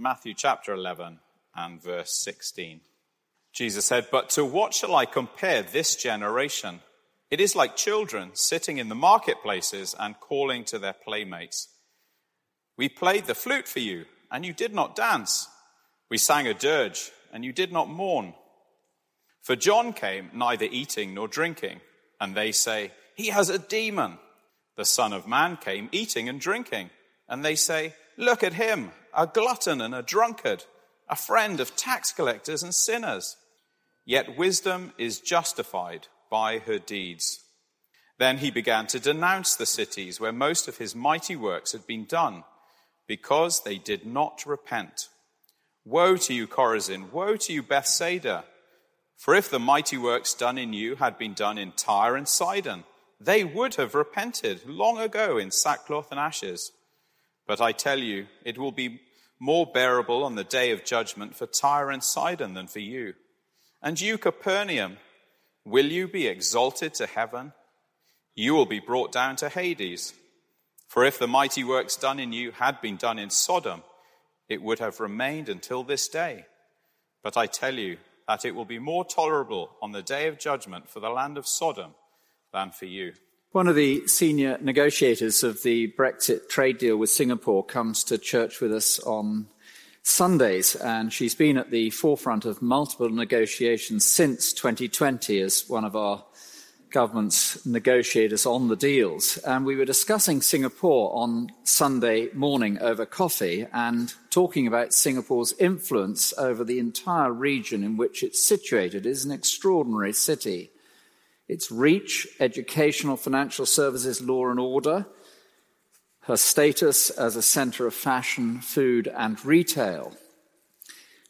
Matthew chapter 11 and verse 16. Jesus said, But to what shall I compare this generation? It is like children sitting in the marketplaces and calling to their playmates. We played the flute for you, and you did not dance. We sang a dirge, and you did not mourn. For John came neither eating nor drinking, and they say, He has a demon. The Son of Man came eating and drinking, and they say, Look at him, a glutton and a drunkard, a friend of tax collectors and sinners. Yet wisdom is justified by her deeds. Then he began to denounce the cities where most of his mighty works had been done, because they did not repent. Woe to you, Chorazin! Woe to you, Bethsaida! For if the mighty works done in you had been done in Tyre and Sidon, they would have repented long ago in sackcloth and ashes. But I tell you, it will be more bearable on the day of judgment for Tyre and Sidon than for you. And you, Capernaum, will you be exalted to heaven? You will be brought down to Hades. For if the mighty works done in you had been done in Sodom, it would have remained until this day. But I tell you that it will be more tolerable on the day of judgment for the land of Sodom than for you. One of the senior negotiators of the Brexit trade deal with Singapore comes to church with us on Sundays, and she's been at the forefront of multiple negotiations since 2020 as one of our government's negotiators on the deals. And we were discussing Singapore on Sunday morning over coffee and talking about Singapore's influence over the entire region in which it's situated. It is an extraordinary city. Its reach, educational, financial services, law and order, her status as a center of fashion, food, and retail.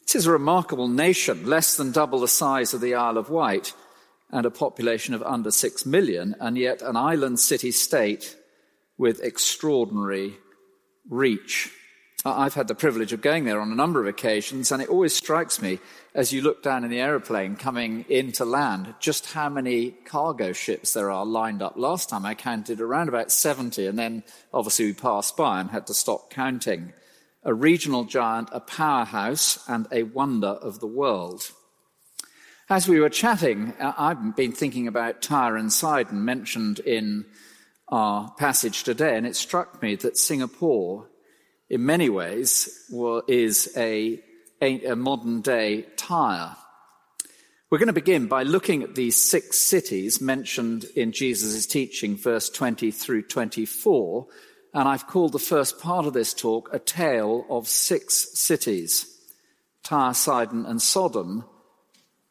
This is a remarkable nation, less than double the size of the Isle of Wight and a population of under six million, and yet an island city state with extraordinary reach. I've had the privilege of going there on a number of occasions, and it always strikes me as you look down in the aeroplane coming into land just how many cargo ships there are lined up. Last time I counted around about 70, and then obviously we passed by and had to stop counting. A regional giant, a powerhouse, and a wonder of the world. As we were chatting, uh, I've been thinking about Tyre and Sidon mentioned in our passage today, and it struck me that Singapore, in many ways, is a, a modern day Tyre. We're going to begin by looking at these six cities mentioned in Jesus' teaching, verse 20 through 24. And I've called the first part of this talk a tale of six cities Tyre, Sidon, and Sodom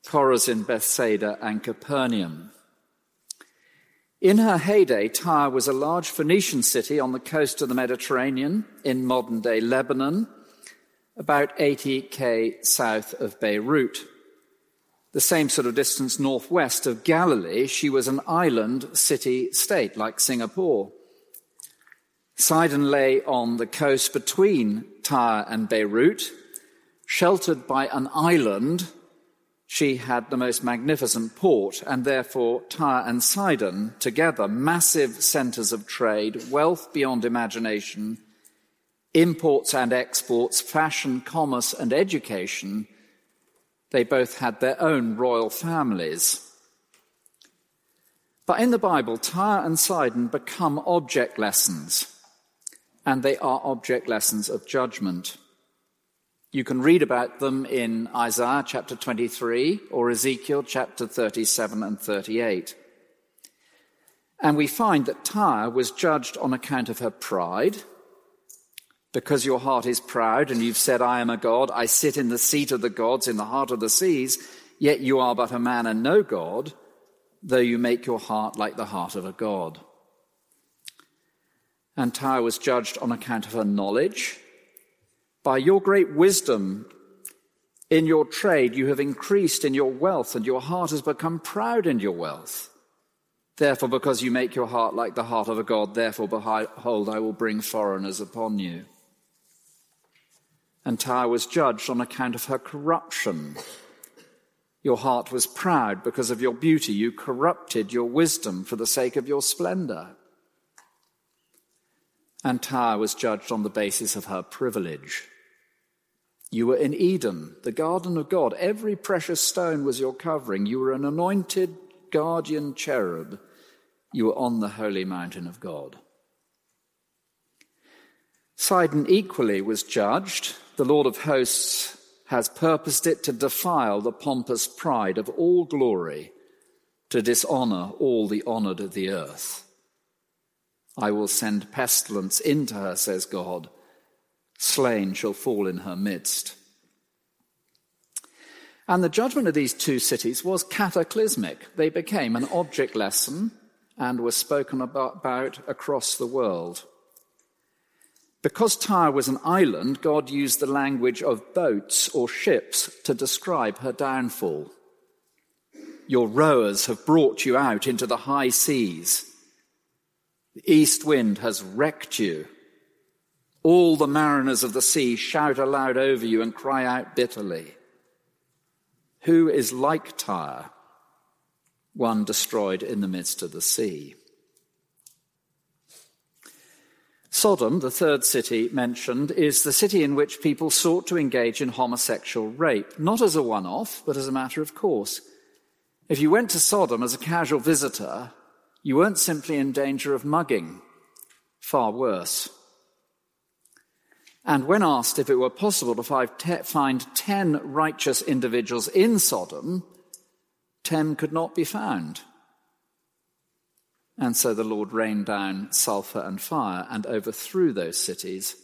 Chorazin, Bethsaida, and Capernaum. In her heyday, Tyre was a large Phoenician city on the coast of the Mediterranean in modern day Lebanon, about 80k south of Beirut. The same sort of distance northwest of Galilee, she was an island city state like Singapore. Sidon lay on the coast between Tyre and Beirut, sheltered by an island she had the most magnificent port, and therefore Tyre and Sidon, together, massive centers of trade, wealth beyond imagination, imports and exports, fashion, commerce, and education, they both had their own royal families. But in the Bible, Tyre and Sidon become object lessons, and they are object lessons of judgment. You can read about them in Isaiah chapter 23 or Ezekiel chapter 37 and 38. And we find that Tyre was judged on account of her pride. Because your heart is proud and you've said, I am a God, I sit in the seat of the gods in the heart of the seas, yet you are but a man and no God, though you make your heart like the heart of a God. And Tyre was judged on account of her knowledge by your great wisdom in your trade, you have increased in your wealth, and your heart has become proud in your wealth. Therefore, because you make your heart like the heart of a God, therefore, behold, I will bring foreigners upon you. And Tyre was judged on account of her corruption. Your heart was proud because of your beauty. You corrupted your wisdom for the sake of your splendor. And Tyre was judged on the basis of her privilege. You were in Eden, the garden of God. Every precious stone was your covering. You were an anointed guardian cherub. You were on the holy mountain of God. Sidon equally was judged. The Lord of hosts has purposed it to defile the pompous pride of all glory, to dishonor all the honored of the earth. I will send pestilence into her, says God slain shall fall in her midst. And the judgment of these two cities was cataclysmic. They became an object lesson and were spoken about across the world. Because Tyre was an island, God used the language of boats or ships to describe her downfall. Your rowers have brought you out into the high seas. The east wind has wrecked you. All the mariners of the sea shout aloud over you and cry out bitterly. Who is like Tyre, one destroyed in the midst of the sea? Sodom, the third city mentioned, is the city in which people sought to engage in homosexual rape, not as a one off, but as a matter of course. If you went to Sodom as a casual visitor, you weren't simply in danger of mugging, far worse. And when asked if it were possible to find ten righteous individuals in Sodom, ten could not be found. And so the Lord rained down sulfur and fire and overthrew those cities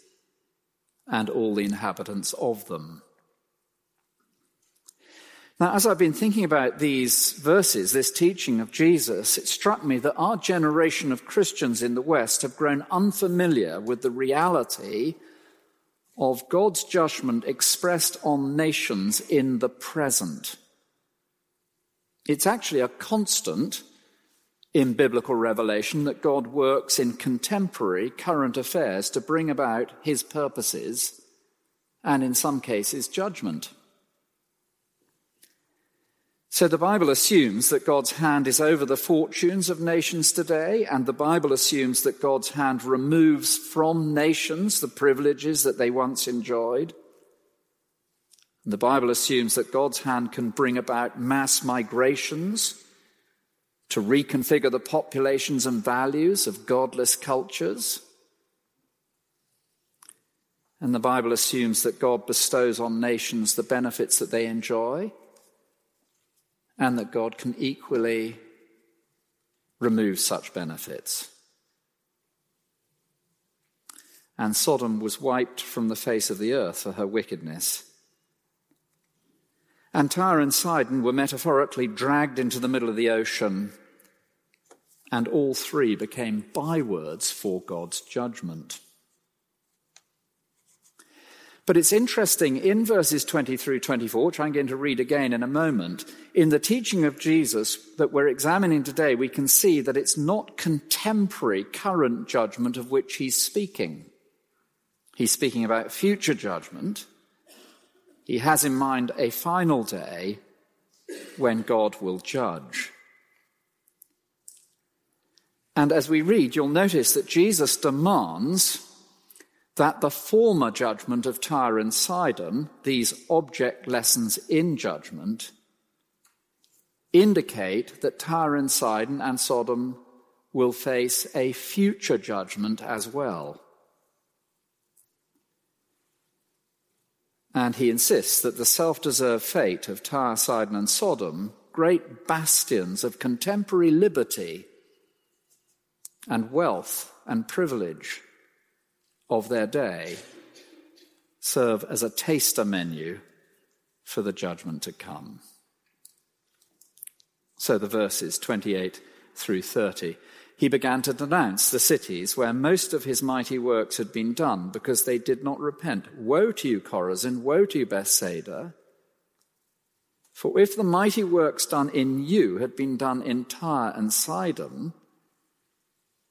and all the inhabitants of them. Now, as I've been thinking about these verses, this teaching of Jesus, it struck me that our generation of Christians in the West have grown unfamiliar with the reality of God's judgment expressed on nations in the present. It's actually a constant in biblical revelation that God works in contemporary current affairs to bring about his purposes and, in some cases, judgment. So the Bible assumes that God's hand is over the fortunes of nations today, and the Bible assumes that God's hand removes from nations the privileges that they once enjoyed. The Bible assumes that God's hand can bring about mass migrations to reconfigure the populations and values of godless cultures. And the Bible assumes that God bestows on nations the benefits that they enjoy and that God can equally remove such benefits. And Sodom was wiped from the face of the earth for her wickedness. And Tyre and Sidon were metaphorically dragged into the middle of the ocean, and all three became bywords for God's judgment. But it's interesting in verses 20 through 24, which I'm going to read again in a moment, in the teaching of Jesus that we're examining today, we can see that it's not contemporary, current judgment of which he's speaking. He's speaking about future judgment. He has in mind a final day when God will judge. And as we read, you'll notice that Jesus demands that the former judgment of Tyre and Sidon, these object lessons in judgment, indicate that Tyre and Sidon and Sodom will face a future judgment as well. And he insists that the self deserved fate of Tyre, Sidon, and Sodom, great bastions of contemporary liberty and wealth and privilege, of their day serve as a taster menu for the judgment to come. So the verses 28 through 30. He began to denounce the cities where most of his mighty works had been done because they did not repent. Woe to you, Chorazin! Woe to you, Bethsaida! For if the mighty works done in you had been done in Tyre and Sidon,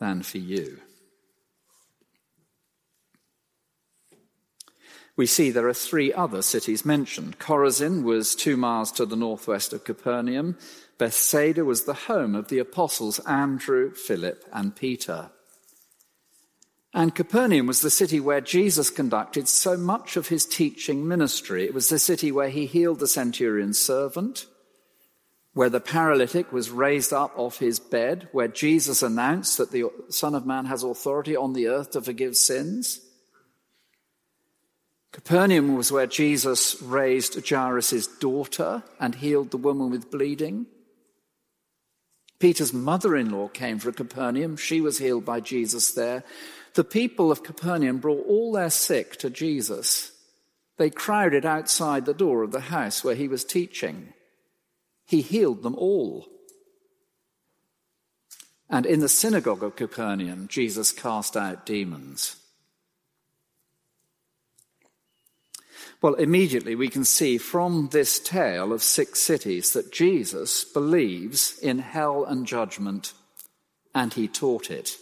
than for you. We see there are three other cities mentioned. Chorazin was two miles to the northwest of Capernaum. Bethsaida was the home of the apostles Andrew, Philip, and Peter. And Capernaum was the city where Jesus conducted so much of his teaching ministry. It was the city where he healed the centurion's servant, where the paralytic was raised up off his bed, where Jesus announced that the Son of Man has authority on the earth to forgive sins. Capernaum was where Jesus raised Jairus' daughter and healed the woman with bleeding. Peter's mother in law came from Capernaum. She was healed by Jesus there. The people of Capernaum brought all their sick to Jesus. They crowded outside the door of the house where he was teaching. He healed them all. And in the synagogue of Capernaum, Jesus cast out demons. Well, immediately we can see from this tale of six cities that Jesus believes in hell and judgment, and he taught it.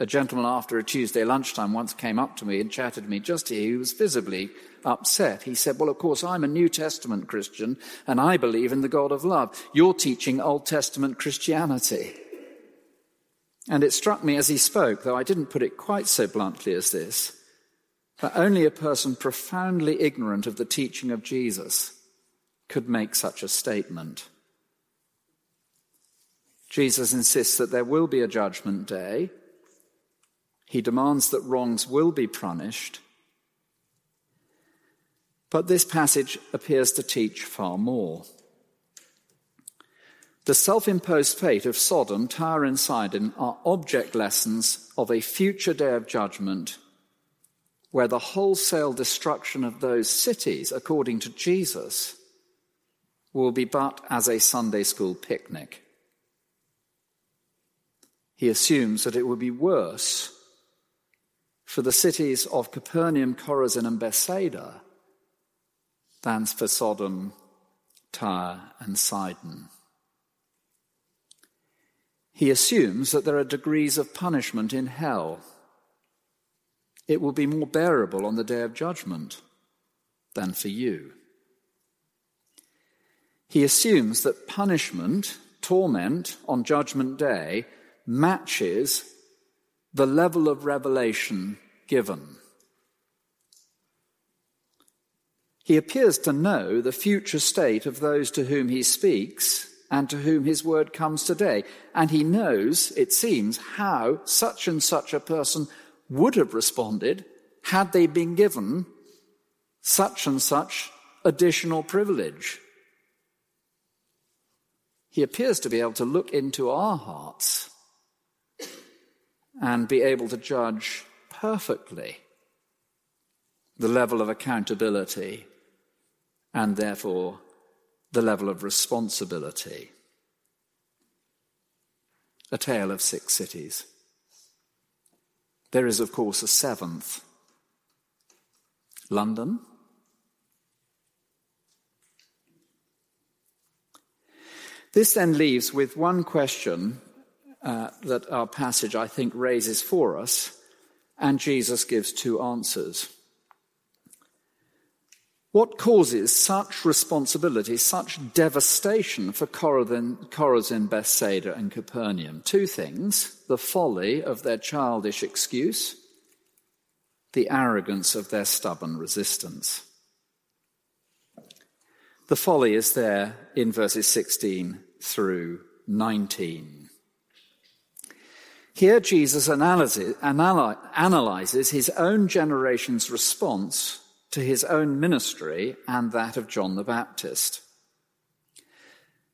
A gentleman after a Tuesday lunchtime once came up to me and chatted to me just here. He was visibly upset. He said, Well, of course, I'm a New Testament Christian and I believe in the God of love. You're teaching Old Testament Christianity. And it struck me as he spoke, though I didn't put it quite so bluntly as this, that only a person profoundly ignorant of the teaching of Jesus could make such a statement. Jesus insists that there will be a judgment day he demands that wrongs will be punished. But this passage appears to teach far more. The self imposed fate of Sodom, Tyre, and Sidon are object lessons of a future day of judgment where the wholesale destruction of those cities, according to Jesus, will be but as a Sunday school picnic. He assumes that it will be worse for the cities of Capernaum, Chorazin, and Bethsaida than for Sodom, Tyre, and Sidon. He assumes that there are degrees of punishment in hell. It will be more bearable on the day of judgment than for you. He assumes that punishment, torment on judgment day, matches the level of revelation given. He appears to know the future state of those to whom he speaks and to whom his word comes today. And he knows, it seems, how such and such a person would have responded had they been given such and such additional privilege. He appears to be able to look into our hearts and be able to judge perfectly the level of accountability and therefore the level of responsibility. A tale of six cities. There is, of course, a seventh London. This then leaves with one question uh, that our passage, I think, raises for us, and Jesus gives two answers. What causes such responsibility, such devastation for Chorazin, Bethsaida, and Capernaum? Two things the folly of their childish excuse, the arrogance of their stubborn resistance. The folly is there in verses 16 through 19. Here, Jesus analyzes, analyzes his own generation's response to his own ministry and that of John the Baptist.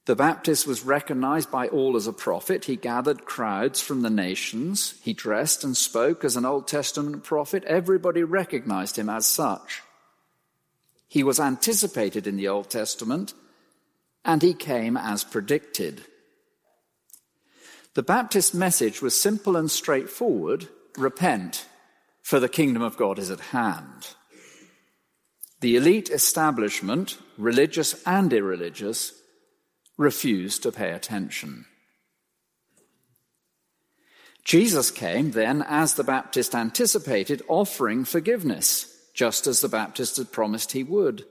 The Baptist was recognized by all as a prophet. He gathered crowds from the nations. He dressed and spoke as an Old Testament prophet. Everybody recognized him as such. He was anticipated in the Old Testament, and he came as predicted. The Baptist message was simple and straightforward repent, for the kingdom of God is at hand. The elite establishment, religious and irreligious, refused to pay attention. Jesus came then, as the Baptist anticipated, offering forgiveness, just as the Baptist had promised he would.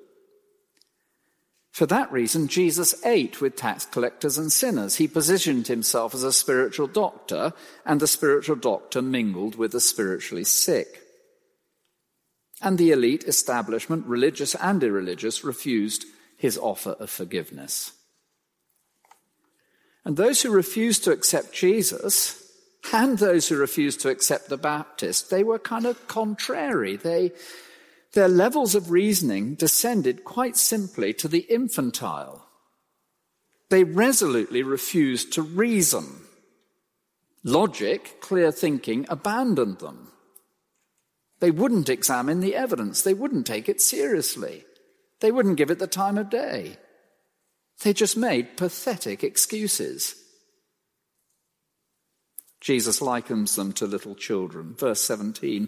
For that reason, Jesus ate with tax collectors and sinners. He positioned himself as a spiritual doctor, and the spiritual doctor mingled with the spiritually sick. And the elite establishment, religious and irreligious, refused his offer of forgiveness. And those who refused to accept Jesus and those who refused to accept the Baptist, they were kind of contrary. They, their levels of reasoning descended quite simply to the infantile. They resolutely refused to reason. Logic, clear thinking abandoned them. They wouldn't examine the evidence. They wouldn't take it seriously. They wouldn't give it the time of day. They just made pathetic excuses. Jesus likens them to little children. Verse 17,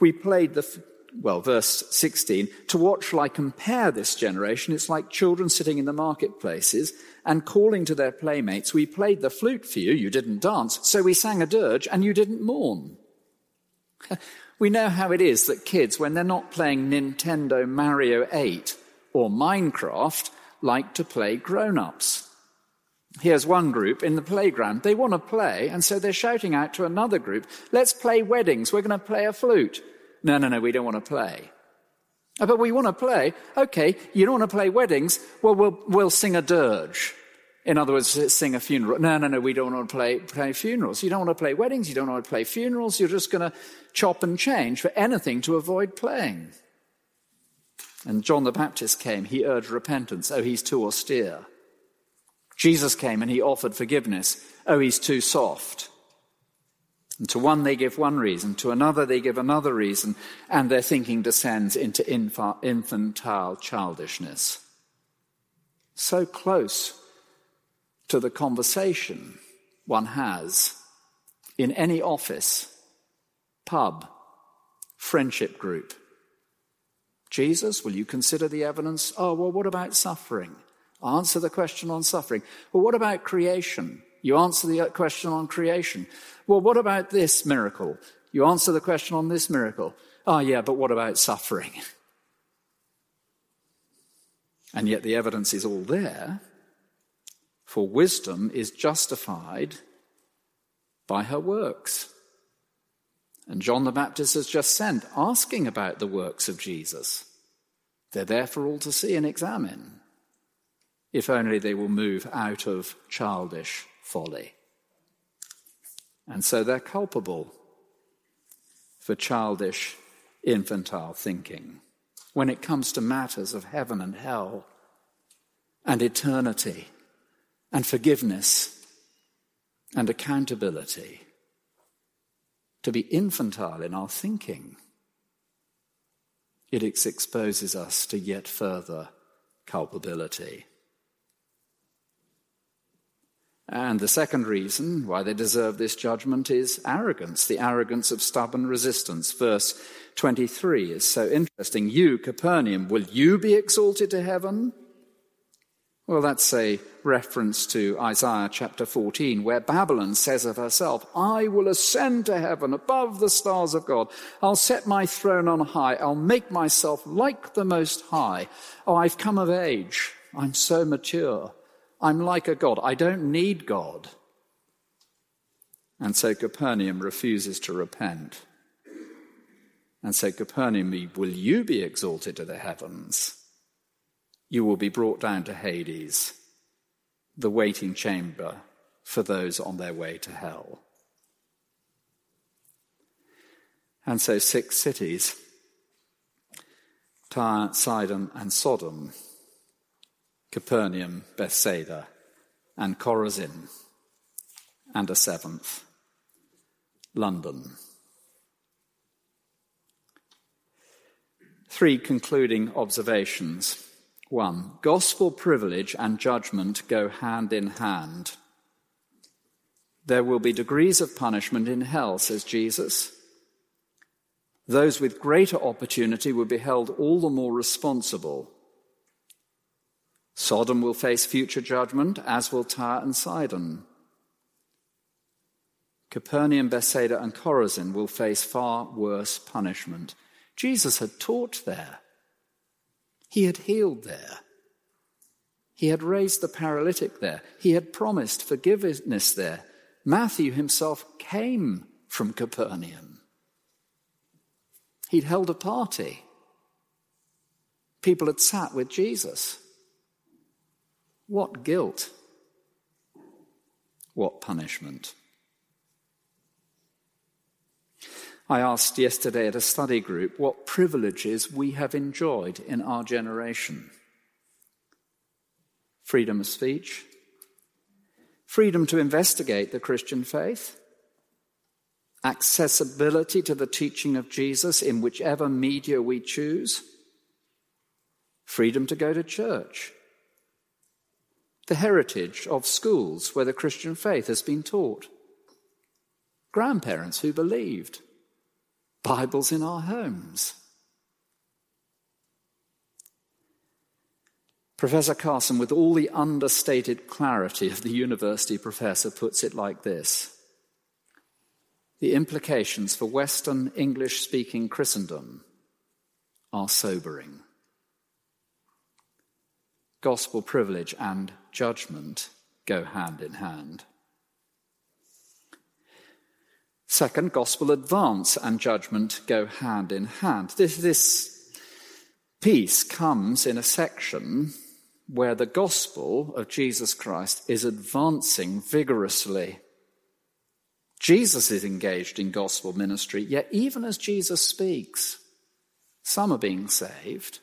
we played the, well, verse 16, to what shall I compare this generation? It's like children sitting in the marketplaces and calling to their playmates, we played the flute for you, you didn't dance, so we sang a dirge and you didn't mourn. we know how it is that kids, when they're not playing Nintendo Mario 8 or Minecraft, like to play grown-ups. Here's one group in the playground. They want to play, and so they're shouting out to another group, let's play weddings. We're going to play a flute. No, no, no, we don't want to play. Oh, but we want to play. Okay, you don't want to play weddings? Well, we'll, we'll sing a dirge. In other words, sing a funeral. No, no, no, we don't want to play, play funerals. You don't want to play weddings. You don't want to play funerals. You're just going to chop and change for anything to avoid playing. And John the Baptist came. He urged repentance. Oh, he's too austere. Jesus came and he offered forgiveness. Oh, he's too soft. And to one they give one reason, to another they give another reason, and their thinking descends into infantile childishness. So close to the conversation one has in any office, pub, friendship group. Jesus, will you consider the evidence? Oh, well, what about suffering? Answer the question on suffering. Well, what about creation? You answer the question on creation. Well, what about this miracle? You answer the question on this miracle. Oh, yeah, but what about suffering? And yet the evidence is all there, for wisdom is justified by her works. And John the Baptist has just sent asking about the works of Jesus. They're there for all to see and examine if only they will move out of childish folly. And so they're culpable for childish, infantile thinking when it comes to matters of heaven and hell and eternity and forgiveness and accountability. To be infantile in our thinking, it exposes us to yet further culpability. And the second reason why they deserve this judgment is arrogance, the arrogance of stubborn resistance. Verse 23 is so interesting. You, Capernaum, will you be exalted to heaven? Well, that's a reference to Isaiah chapter 14, where Babylon says of herself, I will ascend to heaven above the stars of God. I'll set my throne on high. I'll make myself like the Most High. Oh, I've come of age. I'm so mature. I'm like a God. I don't need God. And so Capernaum refuses to repent. And so Capernaum, will you be exalted to the heavens? You will be brought down to Hades, the waiting chamber for those on their way to hell. And so six cities Tyre, Sidon, and Sodom Capernaum, Bethsaida, and Chorazin, and a seventh, London. Three concluding observations. One, gospel privilege and judgment go hand in hand. There will be degrees of punishment in hell, says Jesus. Those with greater opportunity will be held all the more responsible. Sodom will face future judgment, as will Tyre and Sidon. Capernaum, Bethsaida, and Chorazin will face far worse punishment. Jesus had taught there. He had healed there. He had raised the paralytic there. He had promised forgiveness there. Matthew himself came from Capernaum. He'd held a party. People had sat with Jesus. What guilt! What punishment! I asked yesterday at a study group what privileges we have enjoyed in our generation. Freedom of speech, freedom to investigate the Christian faith, accessibility to the teaching of Jesus in whichever media we choose, freedom to go to church, the heritage of schools where the Christian faith has been taught, grandparents who believed Bibles in our homes. Professor Carson, with all the understated clarity of the university professor, puts it like this The implications for Western English speaking Christendom are sobering. Gospel privilege and judgment go hand in hand. Second, gospel advance and judgment go hand in hand. This, this piece comes in a section where the gospel of Jesus Christ is advancing vigorously. Jesus is engaged in gospel ministry, yet, even as Jesus speaks, some are being saved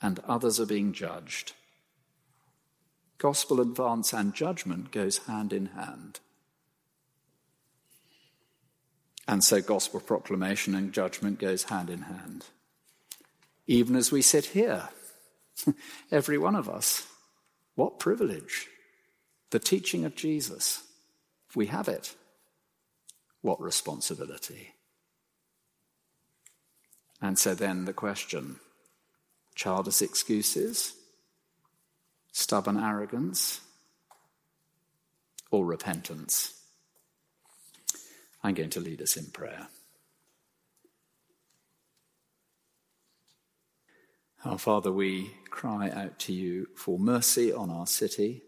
and others are being judged. Gospel advance and judgment goes hand in hand. And so gospel proclamation and judgment goes hand in hand. Even as we sit here, every one of us, what privilege. The teaching of Jesus. We have it. What responsibility. And so then the question childish excuses, stubborn arrogance, or repentance? I'm going to lead us in prayer. Our Father, we cry out to you for mercy on our city.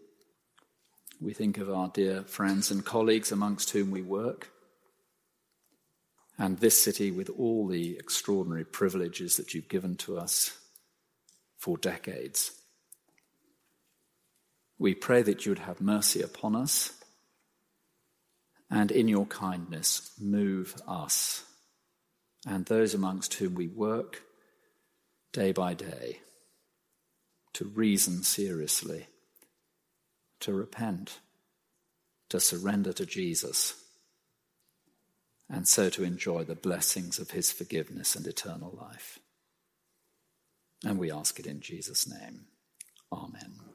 We think of our dear friends and colleagues amongst whom we work, and this city with all the extraordinary privileges that you've given to us for decades. We pray that you would have mercy upon us and in your kindness move us and those amongst whom we work day by day to reason seriously, to repent, to surrender to Jesus, and so to enjoy the blessings of his forgiveness and eternal life. And we ask it in Jesus' name. Amen.